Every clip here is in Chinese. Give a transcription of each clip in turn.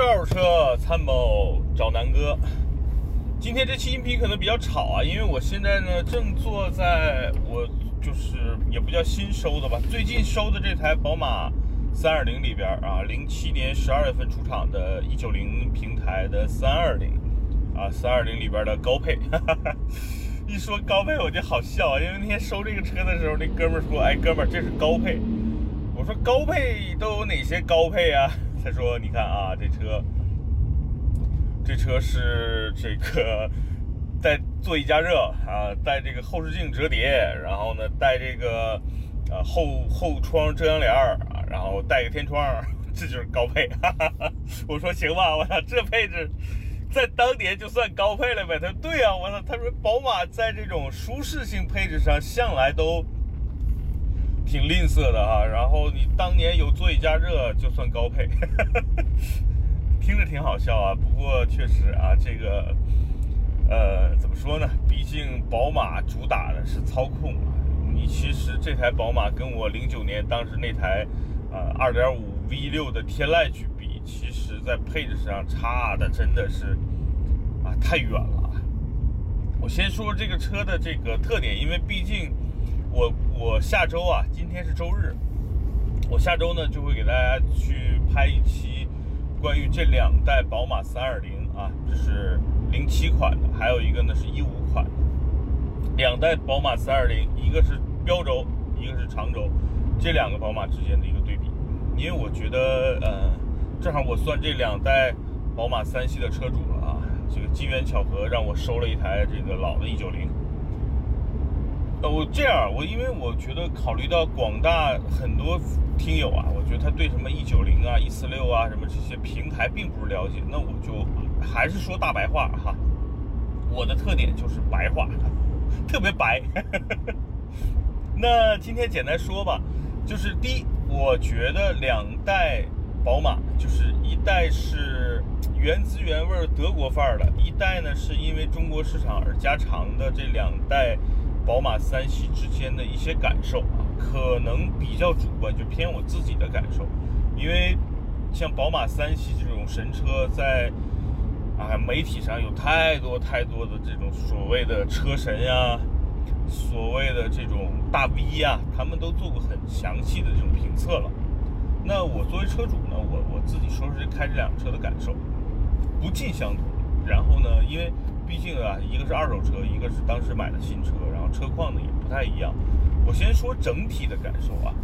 二手车参谋找南哥。今天这期音频可能比较吵啊，因为我现在呢正坐在我就是也不叫新收的吧，最近收的这台宝马三二零里边啊，零七年十二月份出厂的一九零平台的三二零啊，三二零里边的高配。一说高配我就好笑，因为那天收这个车的时候，那哥们说：“哎，哥们，这是高配。”我说：“高配都有哪些高配啊？”他说：“你看啊，这车，这车是这个带座椅加热啊，带这个后视镜折叠，然后呢带这个呃后后窗遮阳帘儿啊，然后带个天窗，这就是高配。”哈哈哈。我说：“行吧，我操，这配置。”在当年就算高配了呗？他说对呀，我操！他说宝马在这种舒适性配置上向来都挺吝啬的哈。然后你当年有座椅加热就算高配，听着挺好笑啊。不过确实啊，这个呃怎么说呢？毕竟宝马主打的是操控啊。你其实这台宝马跟我零九年当时那台呃二点五 V 六的天籁去比。其实，在配置上差的真的是啊太远了。我先说这个车的这个特点，因为毕竟我我下周啊，今天是周日，我下周呢就会给大家去拍一期关于这两代宝马三二零啊，这是零七款的，还有一个呢是一五款，两代宝马三二零，一个是标轴，一个是长轴，这两个宝马之间的一个对比，因为我觉得呃。正好我算这两代宝马三系的车主了啊，这个机缘巧合让我收了一台这个老的一九零。呃，我这样，我因为我觉得考虑到广大很多听友啊，我觉得他对什么一九零啊、一四六啊什么这些平台并不是了解，那我就还是说大白话哈。我的特点就是白话，特别白。那今天简单说吧，就是第一，我觉得两代。宝马就是一代是原汁原味德国范儿的，一代呢是因为中国市场而加长的。这两代宝马三系之间的一些感受啊，可能比较主观，就偏我自己的感受。因为像宝马三系这种神车，在啊媒体上有太多太多的这种所谓的车神呀，所谓的这种大 V 呀，他们都做过很详细的这种评测了。那我作为车主呢，我我自己说说开这辆车的感受，不尽相同。然后呢，因为毕竟啊，一个是二手车，一个是当时买的新车，然后车况呢也不太一样。我先说整体的感受啊，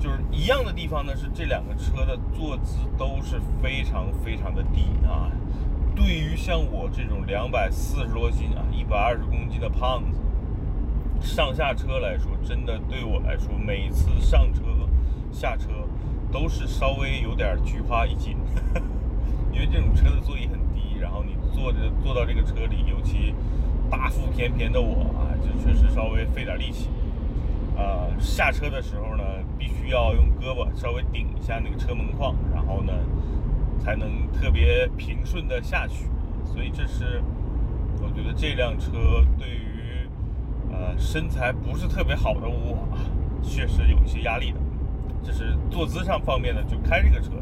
就是一样的地方呢是这两个车的坐姿都是非常非常的低啊。对于像我这种两百四十多斤啊、一百二十公斤的胖子，上下车来说，真的对我来说，每次上车下车。都是稍微有点菊花一紧，因为这种车的座椅很，坐着坐到这个车里，尤其大腹便便的我啊，就确实稍微费点力气。呃，下车的时候呢，必须要用胳膊稍微顶一下那个车门框，然后呢，才能特别平顺的下去。所以这是我觉得这辆车对于呃身材不是特别好的我，确实有一些压力的。这是坐姿上方面的，就开这个车。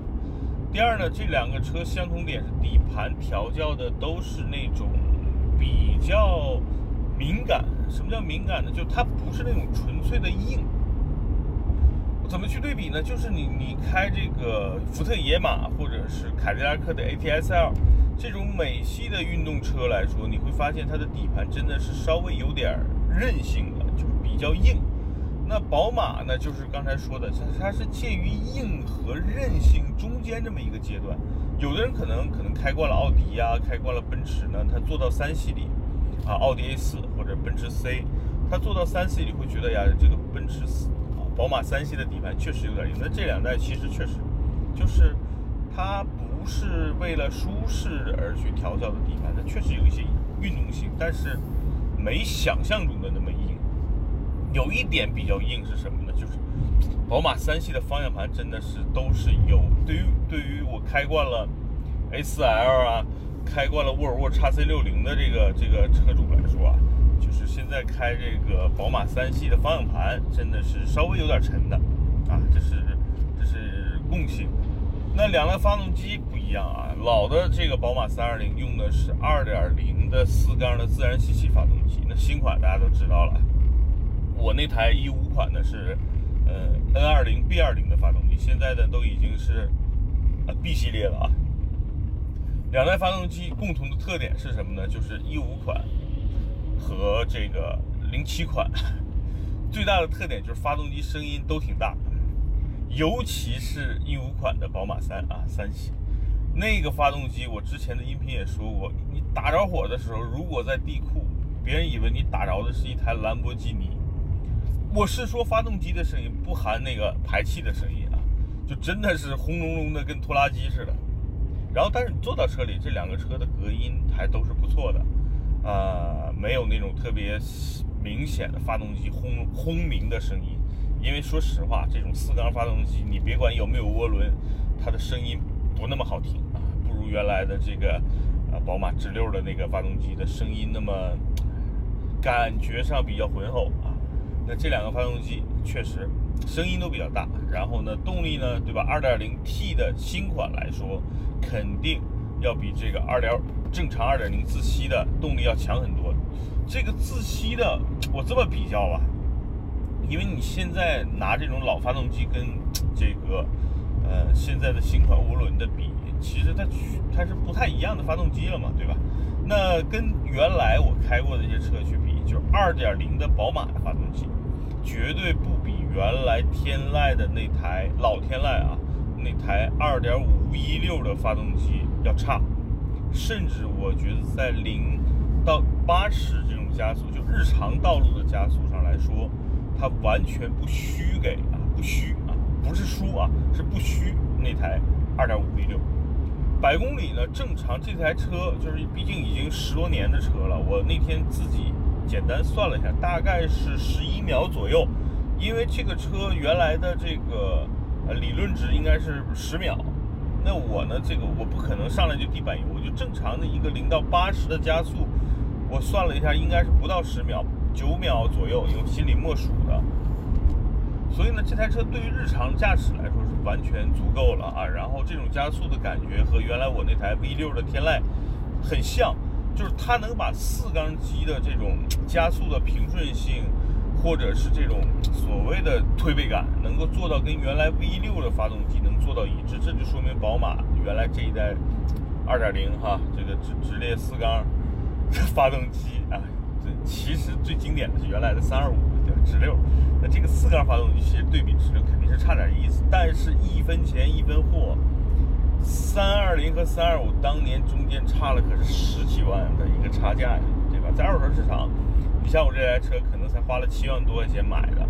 第二呢，这两个车相同点是底盘调教的都是那种比较敏感。什么叫敏感呢？就它不是那种纯粹的硬。怎么去对比呢？就是你你开这个福特野马或者是凯迪拉克的 ATS-L 这种美系的运动车来说，你会发现它的底盘真的是稍微有点韧性的，就是比较硬。那宝马呢，就是刚才说的，它它是介于硬和韧性中间这么一个阶段。有的人可能可能开惯了奥迪呀，开惯了奔驰呢，他坐到三系里，啊，奥迪 A 四或者奔驰 C，他坐到三系里会觉得呀，这个奔驰四啊，宝马三系的底盘确实有点硬。那这两代其实确实，就是它不是为了舒适而去调教的底盘，它确实有一些运动性，但是没想象中的那么。有一点比较硬是什么呢？就是宝马三系的方向盘真的是都是有。对于对于我开惯了 A4L 啊，开惯了沃尔沃 x C60 的这个这个车主来说啊，就是现在开这个宝马三系的方向盘真的是稍微有点沉的啊，这是这是共性。那两个发动机不一一样啊。老的这个宝马320用的是2.0的四缸的自然吸气发动机，那新款大家都知道了。我那台一五款的是呃 N20 B20 的发动机，现在的都已经是呃 B 系列了啊。两台发动机共同的特点是什么呢？就是一五款和这个零七款 最大的特点就是发动机声音都挺大，尤其是一五款的宝马三啊三系那个发动机，我之前的音频也说过，你打着火的时候，如果在地库，别人以为你打着的是一台兰博基尼。我是说发动机的声音，不含那个排气的声音啊，就真的是轰隆隆的，跟拖拉机似的。然后，但是你坐到车里，这两个车的隔音还都是不错的，啊，没有那种特别明显的发动机轰轰鸣的声音。因为说实话，这种四缸发动机，你别管有没有涡轮，它的声音不那么好听啊，不如原来的这个啊宝马直六的那个发动机的声音那么感觉上比较浑厚啊。那这两个发动机确实。声音都比较大，然后呢，动力呢，对吧？2.0T 的新款来说，肯定要比这个2点正常2.0自吸的动力要强很多。这个自吸的，我这么比较吧，因为你现在拿这种老发动机跟这个呃现在的新款涡轮的比，其实它它是不太一样的发动机了嘛，对吧？那跟原来我开过的一些车去比，就是2.0的宝马的发动机。绝对不比原来天籁的那台老天籁啊，那台 2.5V6 的发动机要差，甚至我觉得在零到八十这种加速，就日常道路的加速上来说，它完全不虚给啊，不虚啊，不是输啊，是不虚那台 2.5V6 百公里呢，正常这台车就是毕竟已经十多年的车了，我那天自己。简单算了一下，大概是十一秒左右，因为这个车原来的这个呃理论值应该是十秒，那我呢这个我不可能上来就地板油，我就正常的一个零到八十的加速，我算了一下应该是不到十秒，九秒左右，用心里默数的。所以呢，这台车对于日常驾驶来说是完全足够了啊。然后这种加速的感觉和原来我那台 V 六的天籁很像。就是它能把四缸机的这种加速的平顺性，或者是这种所谓的推背感，能够做到跟原来 V 六的发动机能做到一致，这就说明宝马原来这一代2.0哈，这个直直列四缸发动机啊，这其实最经典的是原来的325的直六，那这个四缸发动机其实对比直六肯定是差点意思，但是一分钱一分货。零和三二五当年中间差了可是十几万的一个差价呀，对吧？在二手车市场，你像我这台车可能才花了七万多块钱买的，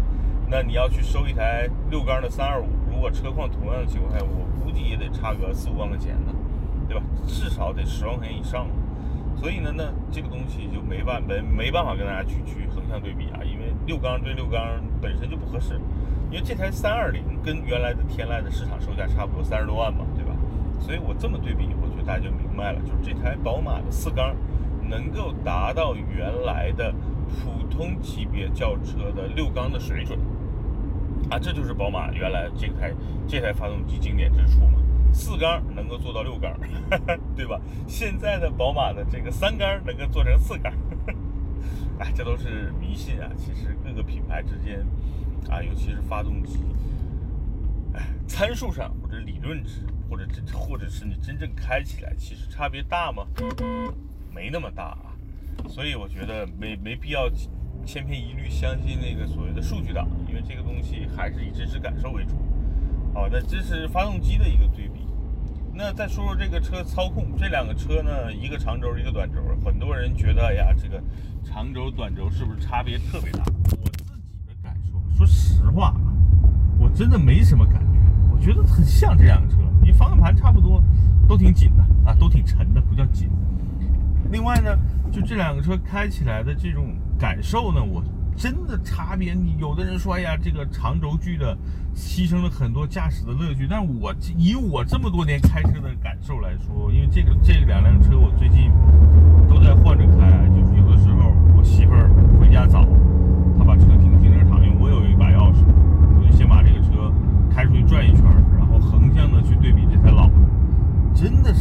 那你要去收一台六缸的三二五，如果车况同样的情况下，我估计也得差个四五万块钱呢，对吧？至少得十万块钱以上。所以呢，那这个东西就没办没没办法跟大家去去横向对比啊，因为六缸对六缸本身就不合适。因为这台三二零跟原来的天籁的市场售价差不多三十多万嘛，所以我这么对比，我觉得大家就明白了，就是这台宝马的四缸能够达到原来的普通级别轿车的六缸的水准啊，这就是宝马原来这台这台发动机经典之处嘛。四缸能够做到六缸，对吧？现在的宝马的这个三缸能够做成四缸，哎，这都是迷信啊。其实各个品牌之间啊，尤其是发动机，参数上或者理论值。或者真，或者是你真正开起来，其实差别大吗？没那么大啊，所以我觉得没没必要千篇一律相信那个所谓的数据党，因为这个东西还是以真实感受为主。好，那这是发动机的一个对比。那再说说这个车操控，这两个车呢，一个长轴，一个短轴。很多人觉得哎呀，这个长轴、短轴是不是差别特别大？我自己的感受，说实话，我真的没什么感，我觉得很像这两个车。你方向盘差不多，都挺紧的啊，都挺沉的，不叫紧。另外呢，就这两个车开起来的这种感受呢，我真的差别。你有的人说，哎呀，这个长轴距的牺牲了很多驾驶的乐趣。但是我以我这么多年开车的感受来说，因为这个这两辆车我最近都在换着开，就是有的时候我媳妇儿回家早，她把车停停车场，因为我有一把钥匙，我就先把这个车开出去转一圈。横向的去对比这台老的，真的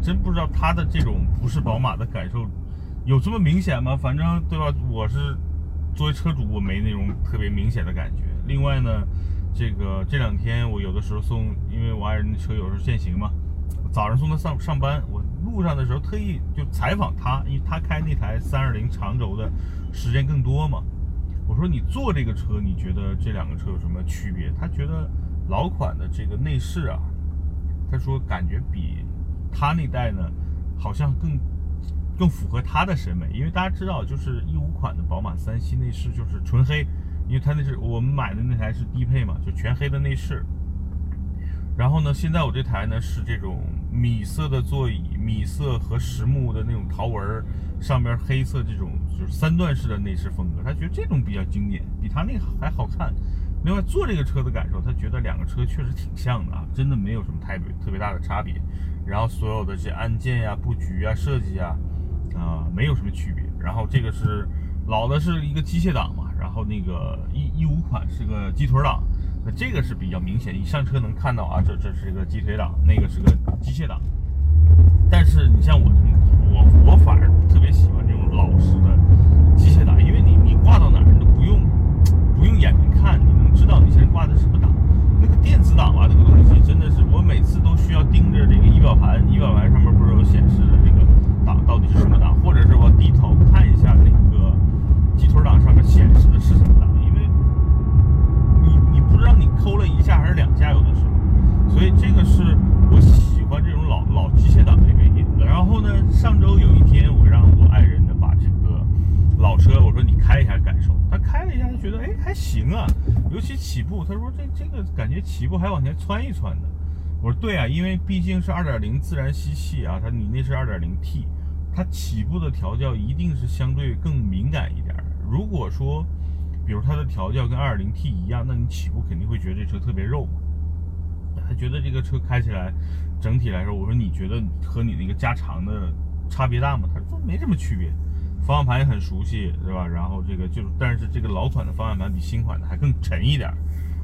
真不知道他的这种不是宝马的感受有这么明显吗？反正对吧？我是作为车主，我没那种特别明显的感觉。另外呢，这个这两天我有的时候送，因为我爱人的车有时候限行嘛，早上送他上上班，我路上的时候特意就采访他，因为他开那台三二零长轴的时间更多嘛。我说你坐这个车，你觉得这两个车有什么区别？他觉得老款的这个内饰啊，他说感觉比他那代呢，好像更更符合他的审美。因为大家知道，就是一五款的宝马三系内饰就是纯黑，因为它那是我们买的那台是低配嘛，就全黑的内饰。然后呢，现在我这台呢是这种米色的座椅，米色和实木的那种条纹，上边黑色这种就是三段式的内饰风格，他觉得这种比较经典，比他那个还好看。另外坐这个车的感受，他觉得两个车确实挺像的啊，真的没有什么太特别大的差别。然后所有的这些按键呀、布局啊、设计啊，啊没有什么区别。然后这个是老的是一个机械档嘛，然后那个一一五款是个鸡腿档。那这个是比较明显，一上车能看到啊，这这是一个鸡腿档，那个是个机械档。但是你像我，我我反而特别喜欢这种老式的机械档，因为你你挂到哪儿你都不用不用眼睛看，你能知道你现在挂的是什么档。那个电子档啊，这个东西真的是我每次都需要盯着这个仪表盘，仪表盘上面不是有显示的这到底是什么档，或者是我低头看一下那个鸡腿档上面显示的是什么档。因为你你不知道你抠了一下还是两下，有的时候，所以这个是我喜欢这种老老机械档的原因。然后呢，上周有一天，我让我爱人呢把这个老车，我说你开一下感受。他开了一下，他觉得哎还行啊，尤其起步，他说这这个感觉起步还往前窜一窜的。我说对啊，因为毕竟是2.0自然吸气啊，它你那是 2.0T，它起步的调教一定是相对更敏感一点。如果说比如它的调教跟 2.0T 一样，那你起步肯定会觉得这车特别肉嘛。他觉得这个车开起来，整体来说，我说你觉得和你那个加长的差别大吗？他说没什么区别，方向盘也很熟悉，对吧？然后这个就，但是这个老款的方向盘比新款的还更沉一点，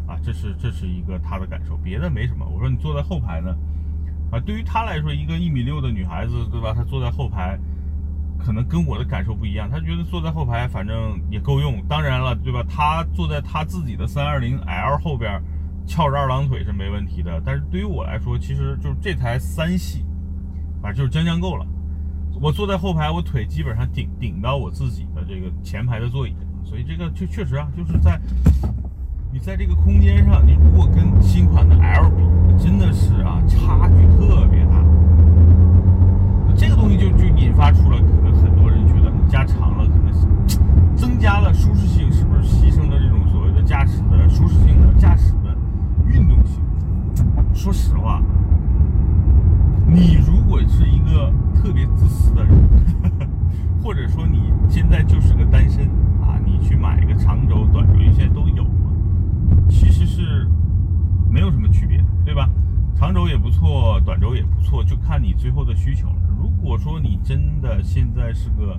啊，这是这是一个他的感受，别的没什么。我说你坐在后排呢，啊，对于他来说，一个一米六的女孩子，对吧？她坐在后排。可能跟我的感受不一样，她觉得坐在后排反正也够用。当然了，对吧？她坐在她自己的三二零 L 后边，翘着二郎腿是没问题的。但是对于我来说，其实就是这台三系，反正就是将将够了。我坐在后排，我腿基本上顶顶到我自己的这个前排的座椅，所以这个确确实啊，就是在你在这个空间上，你如果跟新款的 L 比，真的是啊，差距特别大。这个东西就就引发出了可能很多人觉得你。加长了，可能增加了舒适性，是不是牺牲了这种所谓的驾驶的舒适性呢？驾驶的运动性？说实话，你如果是一个特别自私的人，或者说你现在就是个单身啊，你去买一个长轴、短轴，现在都，其实是没有什么区别，对吧？长轴也不错，短轴也不错，就看你最后的需求了。如果说你真的现在是个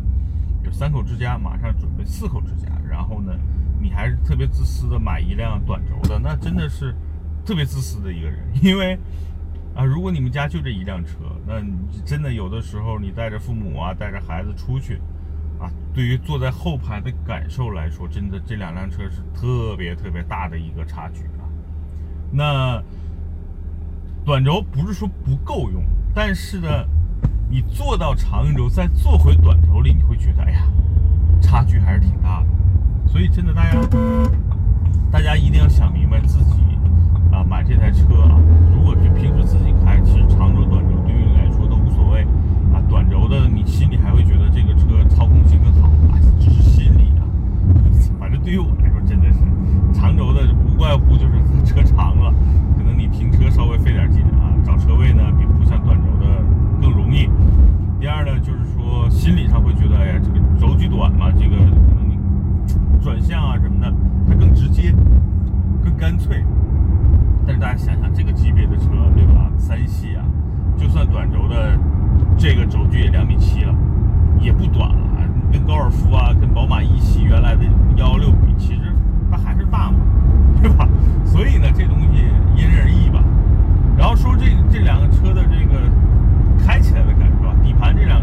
有三口之家马上准备四口之家，然后呢，你还是特别自私的买一辆短轴的，那真的是特别自私的一个人。因为啊，如果你们家就这一辆车，那真的有的时候你带着父母啊，带着孩子出去啊，对于坐在后排的感受来说，真的这两辆车是特别特别大的一个差距啊。那短轴不是说不够用，但是呢。你坐到长轴，再坐回短轴里，你会觉得，哎呀，差距还是挺大的。所以，真的，大家，大家一定要想明白自己啊，买这台车啊，如果是平时自己开，其实长轴、短轴对于你来说都无所谓啊。短轴的，你心里还会觉得这个车操控性更好啊，只是心理啊。反正对于我来说，真的是长轴的无外乎就是车长了，可能你停车稍微费点劲啊，找车位呢比不像短轴的。更容易。第二呢，就是说心理上会觉得，哎呀，这个轴距短嘛，这个可能你转向啊什么的，它更直接、更干脆。但是大家想想，这个级别的车，对吧？三系啊，就算短轴的，这个轴距也两米七了，也不短了。跟高尔夫啊，跟宝马一系原来的幺幺六比，其实它还是大嘛，对吧？所以呢，这东西因人而异吧。然后说这这两个车的这个开起来的感。受啊，底盘这两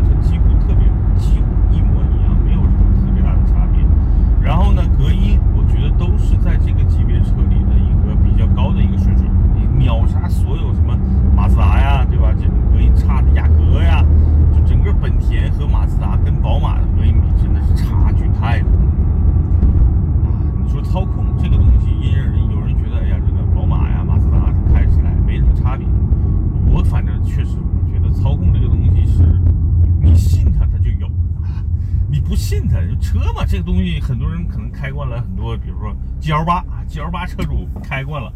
多人可能开惯了很多，比如说 G L 八啊，G L 八车主开惯了，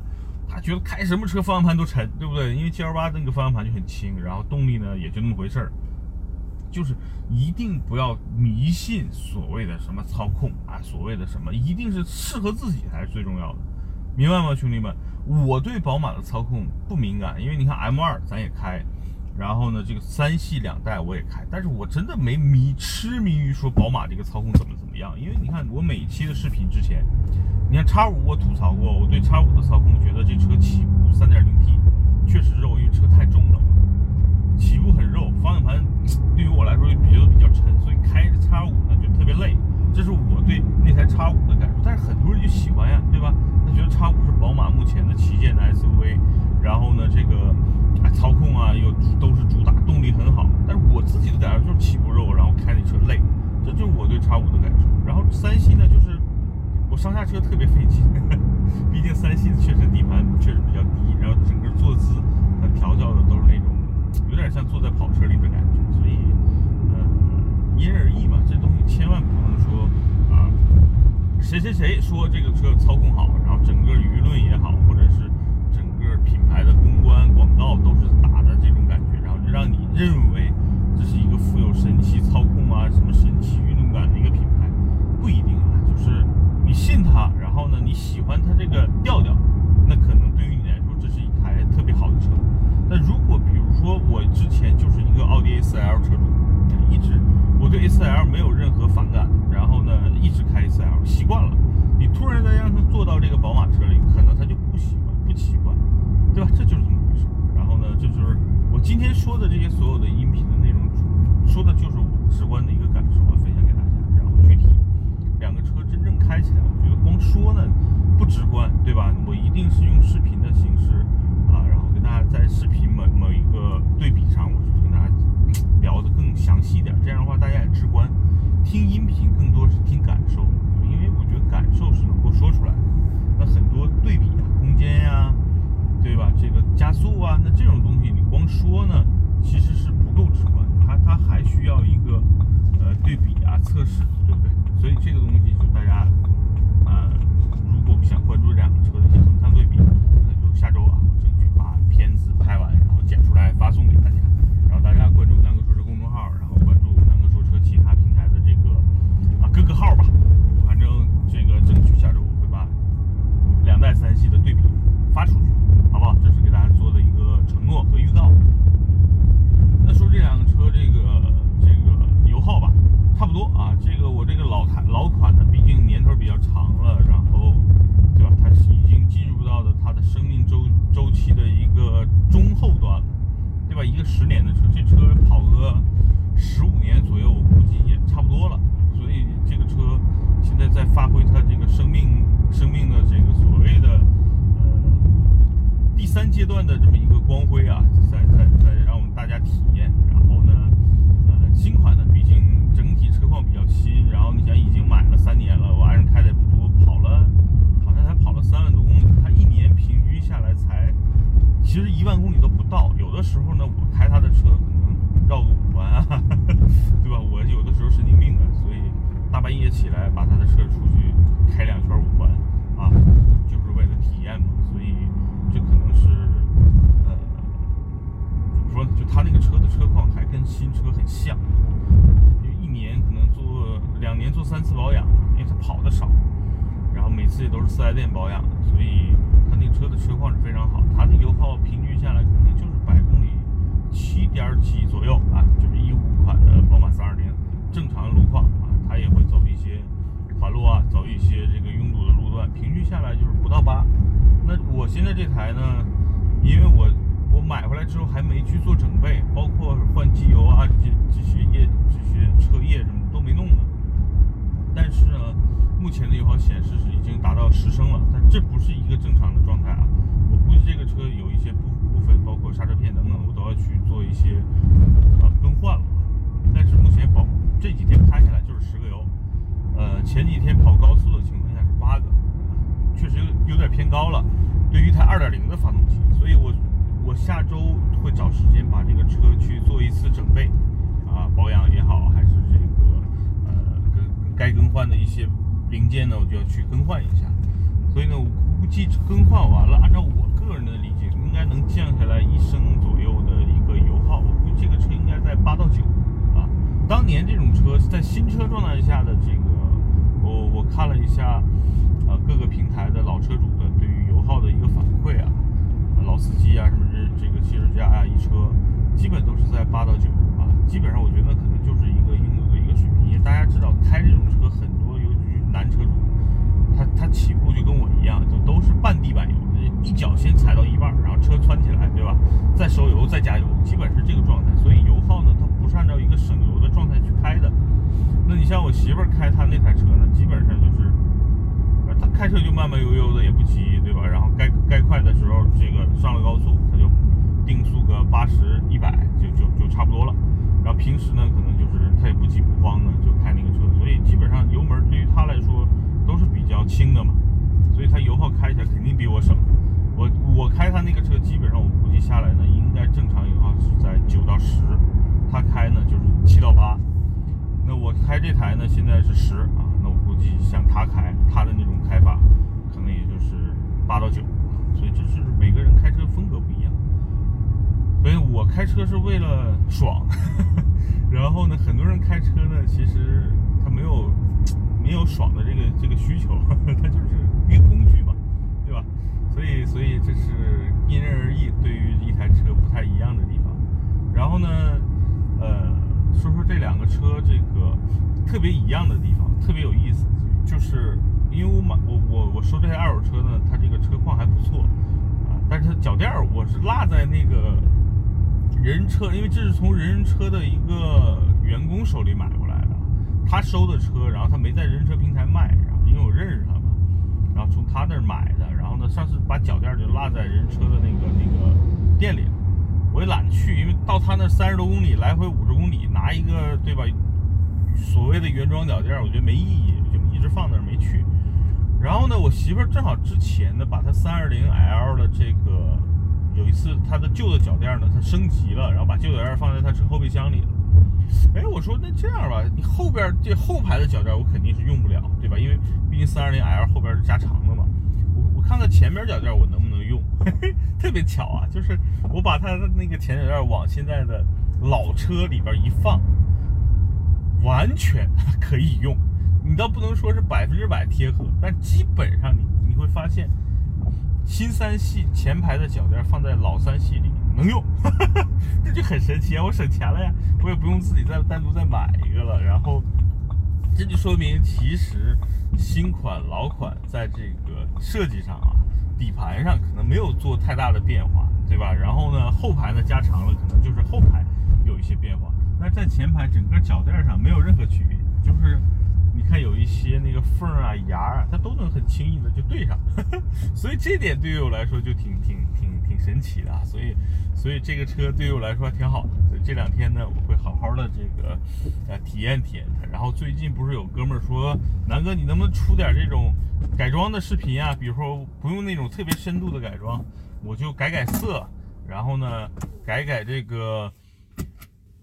他觉得开什么车方向盘都沉，对不对？因为 G L 八那个方向盘就很轻，然后动力呢也就那么回事儿。就是一定不要迷信所谓的什么操控啊，所谓的什么，一定是适合自己才是最重要的，明白吗，兄弟们？我对宝马的操控不敏感，因为你看 M2 咱也开，然后呢，这个三系两代我也开，但是我真的没迷痴迷于说宝马这个操控怎么怎么一样，因为你看我每期的视频之前，你看叉五我吐槽过，我对叉五的操控觉得这车起步 3.0T 确实肉，因为车太重了。起步很肉，方向盘对于我来说也比较比较沉，所以开着叉五呢就特别累。这是我对那台叉五的感受。但是很多人就喜欢呀，对吧？他觉得叉五是宝马目前的旗舰的 SUV，然后呢，这个操控啊又都是主打，动力很好。但是我自己的感受就是起步肉，然后开那车累，这就是我对叉五的感受。然后三系呢，就是我上下车特别费劲，毕竟三系确实底盘确实比较低，然后整个坐姿它调教的都是那种。有点像坐在跑车里的感觉，所以，嗯，因人而异嘛。这东西千万不能说啊，谁谁谁说这个车操控好，然后整个舆论也好，或者是整个品牌的公关广告都是打的这种感觉，然后就让你认为有神奇操控啊、什么神奇运动感的一个品牌，不一定啊。就是你信它，然后呢，你喜欢它这个调调，那可能对于你来说，这是一台特别好的车。但如果比如说我之前就是一个奥迪 A4L 车主，一直我对 A4L 没有任何反感，然后呢一直开 A4L 习惯了，你突然再让他坐到这个宝马车里，可能他就不习惯，不习惯，对吧？这就是这么回事。然后呢，这就是我今天说的这些所有的音频的内容，说的就是我直观的一个感受，我分享给大家。然后具体两个起来，我觉得光说呢不直观，对吧？我一定是用视频的形式。啊，然后跟大家在视频某某一个对比上，我就跟大家聊的更详细一点，这样的话大家也直观。听音频更多是听感受，因为我觉得感受是能够说出来的。那很多对比啊，空间呀，对吧？这个加速啊，那这种东西你光说呢，其实是不够直观，它它还需要一个呃对比啊测试，对不对？所以这个东西就大家啊，如果想关注两个车的一些横向对比，那就下周啊。片子拍完，然后剪出来发送给大家，然后大家关注南哥说车公众号，然后关注南哥说车其他平台的这个啊各个号吧，反正这个争取下周我会把两代三系的对比发出去，好不好？这是给大家做的一个承诺和预告。那说这两个车这个这个油耗吧，差不多啊，这个我这个老台老款的，毕竟年头比较长了，然后。对吧？它是已经进入到了它的生命周周期的一个中后段了，对吧？一个十年的车，这车跑个十五年左右，我估计也差不多了。所以这个车现在在发挥它这个生命生命的这个所谓的呃第三阶段的这么一个光辉啊，在在在让我们大家体验。然后呢，呃，新款的毕竟整体车况比较新，然后你想已经买了三年了，我爱人开的也不多，跑了好像。才跑了三万多公里，它一年平均下来才，其实一万公里都不到。有的时候呢，我开他的车可能绕个五环啊，对吧？我有的时候神经病啊，所以大半夜起来把他的车出去开两圈五环啊，就是为了体验嘛。所以这可能是，呃，怎么说呢？就他那个车的车况还跟新车很像，就一年可能做两年做三次保养，因为他跑的少。然后每次也都是四 S 店保养，所以那车的车况是非常好。它的油耗平均下来可能就是百公里七点几左右啊，就是一五款的宝马三二零正常路况啊，它也会走一些环路啊，走一些这个拥堵的路段，平均下来就是不到八。那我现在这台呢，因为我我买回来之后还没去做整备，包括换机油啊，这这些液这些车液什么都没弄呢。但是呢。目前的油耗显示是已经达到十升了，但这不是一个正常的状态啊！我估计这个车有一些部部分，包括刹车片等等，我都要去做一些呃更换了。但是目前保这几天开下来就是十个油，呃，前几天跑高速的情况下是八个，确实有点偏高了。对于一台二点零的发动机，所以我我下周会找时间把这个车去做一次整备，啊，保养也好，还是这个呃该更换的一些。零件呢，我就要去更换一下。所以呢，我估计更换完了，按照我个人的理解，应该能降下来一升左右的一个油耗。我估计这个车应该在八到九啊。当年这种车在新车状态下的这个，我我看了一下，呃，各个平台的老车主的对于油耗的一个反馈啊，老司机啊，什么这这个汽车之家啊，一车基本都是在八到九啊。基本上我觉得可能就是一个应有的一个水平，因为大家知道开这种车，男车主。他他起步就跟我一样，就都是半地板油，一脚先踩到一半，然后车窜起来，对吧？再收油，再加油，基本是这个状态。所以油耗呢，它不是按照一个省油的状态去开的。那你像我媳妇儿开她那台车呢，基本上就是，她开车就慢慢悠悠的，也不急，对吧？然后该该快的时候，这个上了高速，她就定速个八十一百，就就就差不多了。然后平时呢，可能就是他也不急不慌的就开那个车，所以基本上油门对于他来说。都是比较轻的嘛，所以他油耗开起来肯定比我省。我我开他那个车，基本上我估计下来呢，应该正常油耗是在九到十，他开呢就是七到八。那我开这台呢，现在是十啊，那我估计像他开他的那种开法，可能也就是八到九。所以这是每个人开车风格不一样。所以我开车是为了爽，然后呢，很多人开车呢，其实他没有。没有爽的这个这个需求，他就是一个工具嘛，对吧？所以所以这是因人而异，对于一台车不太一样的地方。然后呢，呃，说说这两个车这个特别一样的地方，特别有意思，就是因为我买我我我收这台二手车呢，它这个车况还不错啊，但是它脚垫我是落在那个人车，因为这是从人车的一个员工手里买过来的。他收的车，然后他没在人车平台卖，然后因为我认识他嘛，然后从他那儿买的，然后呢，上次把脚垫就落在人车的那个那个店里了，我也懒得去，因为到他那三十多公里，来回五十公里，拿一个对吧，所谓的原装脚垫，我觉得没意义，就一直放那儿没去。然后呢，我媳妇儿正好之前呢，把她三二零 L 的这个有一次他的旧的脚垫呢，他升级了，然后把旧脚垫放在他车后备箱里了。哎，我说那这样吧，你后边这后排的脚垫我肯定是用不了，对吧？因为毕竟三二零 L 后边是加长的嘛。我我看看前边脚垫我能不能用，嘿嘿，特别巧啊，就是我把他的那个前脚垫往现在的老车里边一放，完全可以用。你倒不能说是百分之百贴合，但基本上你你会发现，新三系前排的脚垫放在老三系里。能用，这就很神奇啊！我省钱了呀，我也不用自己再单独再买一个了。然后，这就说明其实新款老款在这个设计上啊，底盘上可能没有做太大的变化，对吧？然后呢，后排呢加长了，可能就是后排有一些变化。那在前排整个脚垫上没有任何区别，就是。你看有一些那个缝啊、牙啊，它都能很轻易的就对上，所以这点对于我来说就挺挺挺挺神奇的。啊所以，所以这个车对于我来说还挺好的。所以这两天呢，我会好好的这个呃体验体验它。然后最近不是有哥们儿说，南哥你能不能出点这种改装的视频啊？比如说不用那种特别深度的改装，我就改改色，然后呢改改这个。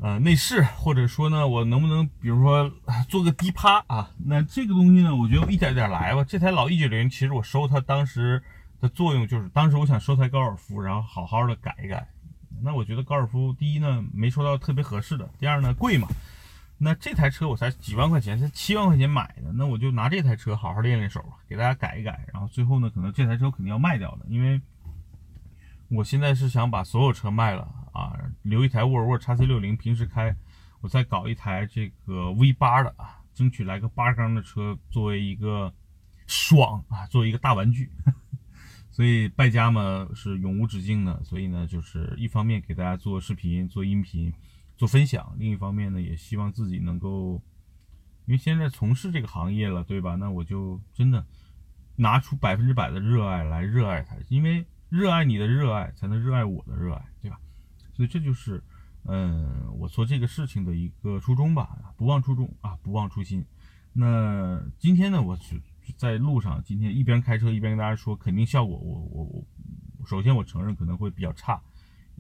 呃，内饰或者说呢，我能不能比如说做个低趴啊？那这个东西呢，我觉得一点点来吧。这台老 E 九零，其实我收它当时的作用就是，当时我想收台高尔夫，然后好好的改一改。那我觉得高尔夫第一呢，没收到特别合适的；第二呢，贵嘛。那这台车我才几万块钱，才七万块钱买的，那我就拿这台车好好练练手，给大家改一改。然后最后呢，可能这台车肯定要卖掉的，因为我现在是想把所有车卖了。啊，留一台沃尔沃 x C 六零平时开，我再搞一台这个 V 八的啊，争取来个八缸的车作为一个爽啊，作为一个大玩具。所以败家嘛是永无止境的，所以呢，就是一方面给大家做视频、做音频、做分享，另一方面呢，也希望自己能够，因为现在从事这个行业了，对吧？那我就真的拿出百分之百的热爱来热爱它，因为热爱你的热爱，才能热爱我的热爱，对吧？所以这就是，嗯，我做这个事情的一个初衷吧，不忘初衷啊，不忘初心。那今天呢，我是在路上，今天一边开车一边跟大家说，肯定效果，我我我，首先我承认可能会比较差。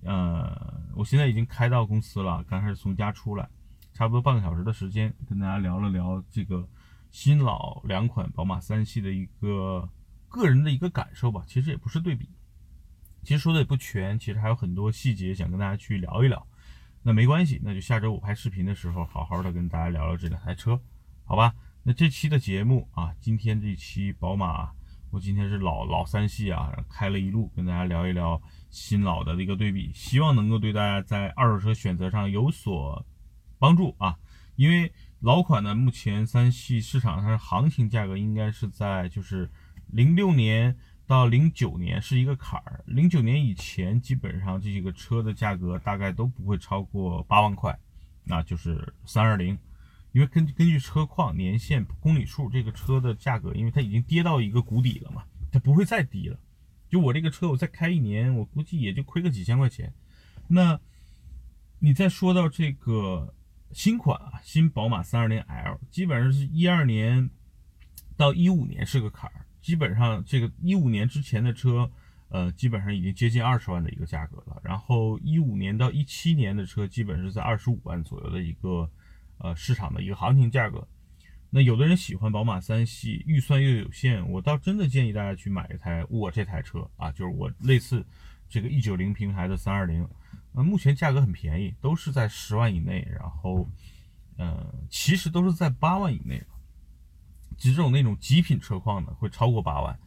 呃，我现在已经开到公司了，刚开始从家出来，差不多半个小时的时间，跟大家聊了聊这个新老两款宝马三系的一个个人的一个感受吧。其实也不是对比，其实说的也不全，其实还有很多细节想跟大家去聊一聊。那没关系，那就下周我拍视频的时候，好好的跟大家聊聊这两台车，好吧？那这期的节目啊，今天这期宝马，我今天是老老三系啊，开了一路，跟大家聊一聊新老的一个对比，希望能够对大家在二手车选择上有所帮助啊。因为老款呢，目前三系市场上行情价格应该是在就是零六年。到零九年是一个坎儿，零九年以前基本上这几个车的价格大概都不会超过八万块，那就是三二零，因为根根据车况、年限、公里数，这个车的价格，因为它已经跌到一个谷底了嘛，它不会再低了。就我这个车，我再开一年，我估计也就亏个几千块钱。那你再说到这个新款啊，新宝马三二零 L，基本上是一二年到一五年是个坎儿。基本上这个一五年之前的车，呃，基本上已经接近二十万的一个价格了。然后一五年到一七年的车，基本是在二十五万左右的一个呃市场的一个行情价格。那有的人喜欢宝马三系，预算又有限，我倒真的建议大家去买一台我这台车啊，就是我类似这个 E 九零平台的三二零，呃，目前价格很便宜，都是在十万以内，然后，呃，其实都是在八万以内。这种那种极品车况的会超过八万，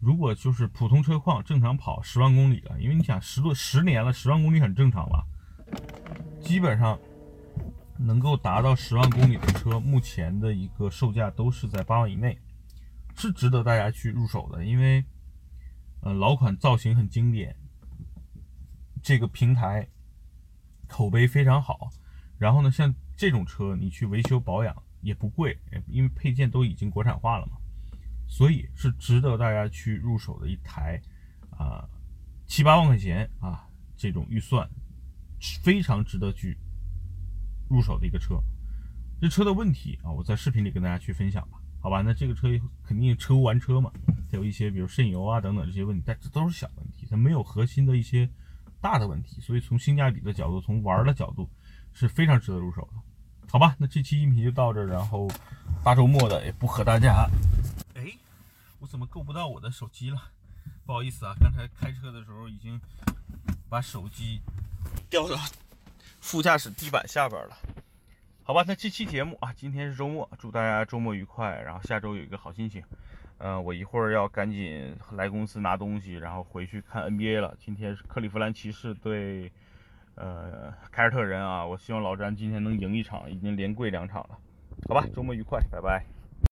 如果就是普通车况，正常跑十万公里了，因为你想十多十年了，十万公里很正常吧？基本上能够达到十万公里的车，目前的一个售价都是在八万以内，是值得大家去入手的。因为，呃，老款造型很经典，这个平台口碑非常好，然后呢，像这种车你去维修保养。也不贵，因为配件都已经国产化了嘛，所以是值得大家去入手的一台啊七八万块钱啊这种预算非常值得去入手的一个车。这车的问题啊，我在视频里跟大家去分享吧，好吧？那这个车肯定车无完车嘛，它有一些比如渗油啊等等这些问题，但这都是小问题，它没有核心的一些大的问题，所以从性价比的角度，从玩的角度是非常值得入手的。好吧，那这期音频就到这，然后大周末的也不和大家。哎，我怎么够不到我的手机了？不好意思啊，刚才开车的时候已经把手机掉到副驾驶地板下边了。好吧，那这期节目啊，今天是周末，祝大家周末愉快，然后下周有一个好心情。嗯，我一会儿要赶紧来公司拿东西，然后回去看 NBA 了。今天是克利夫兰骑士对。呃，凯尔特人啊，我希望老詹今天能赢一场，已经连跪两场了，好吧，周末愉快，拜拜。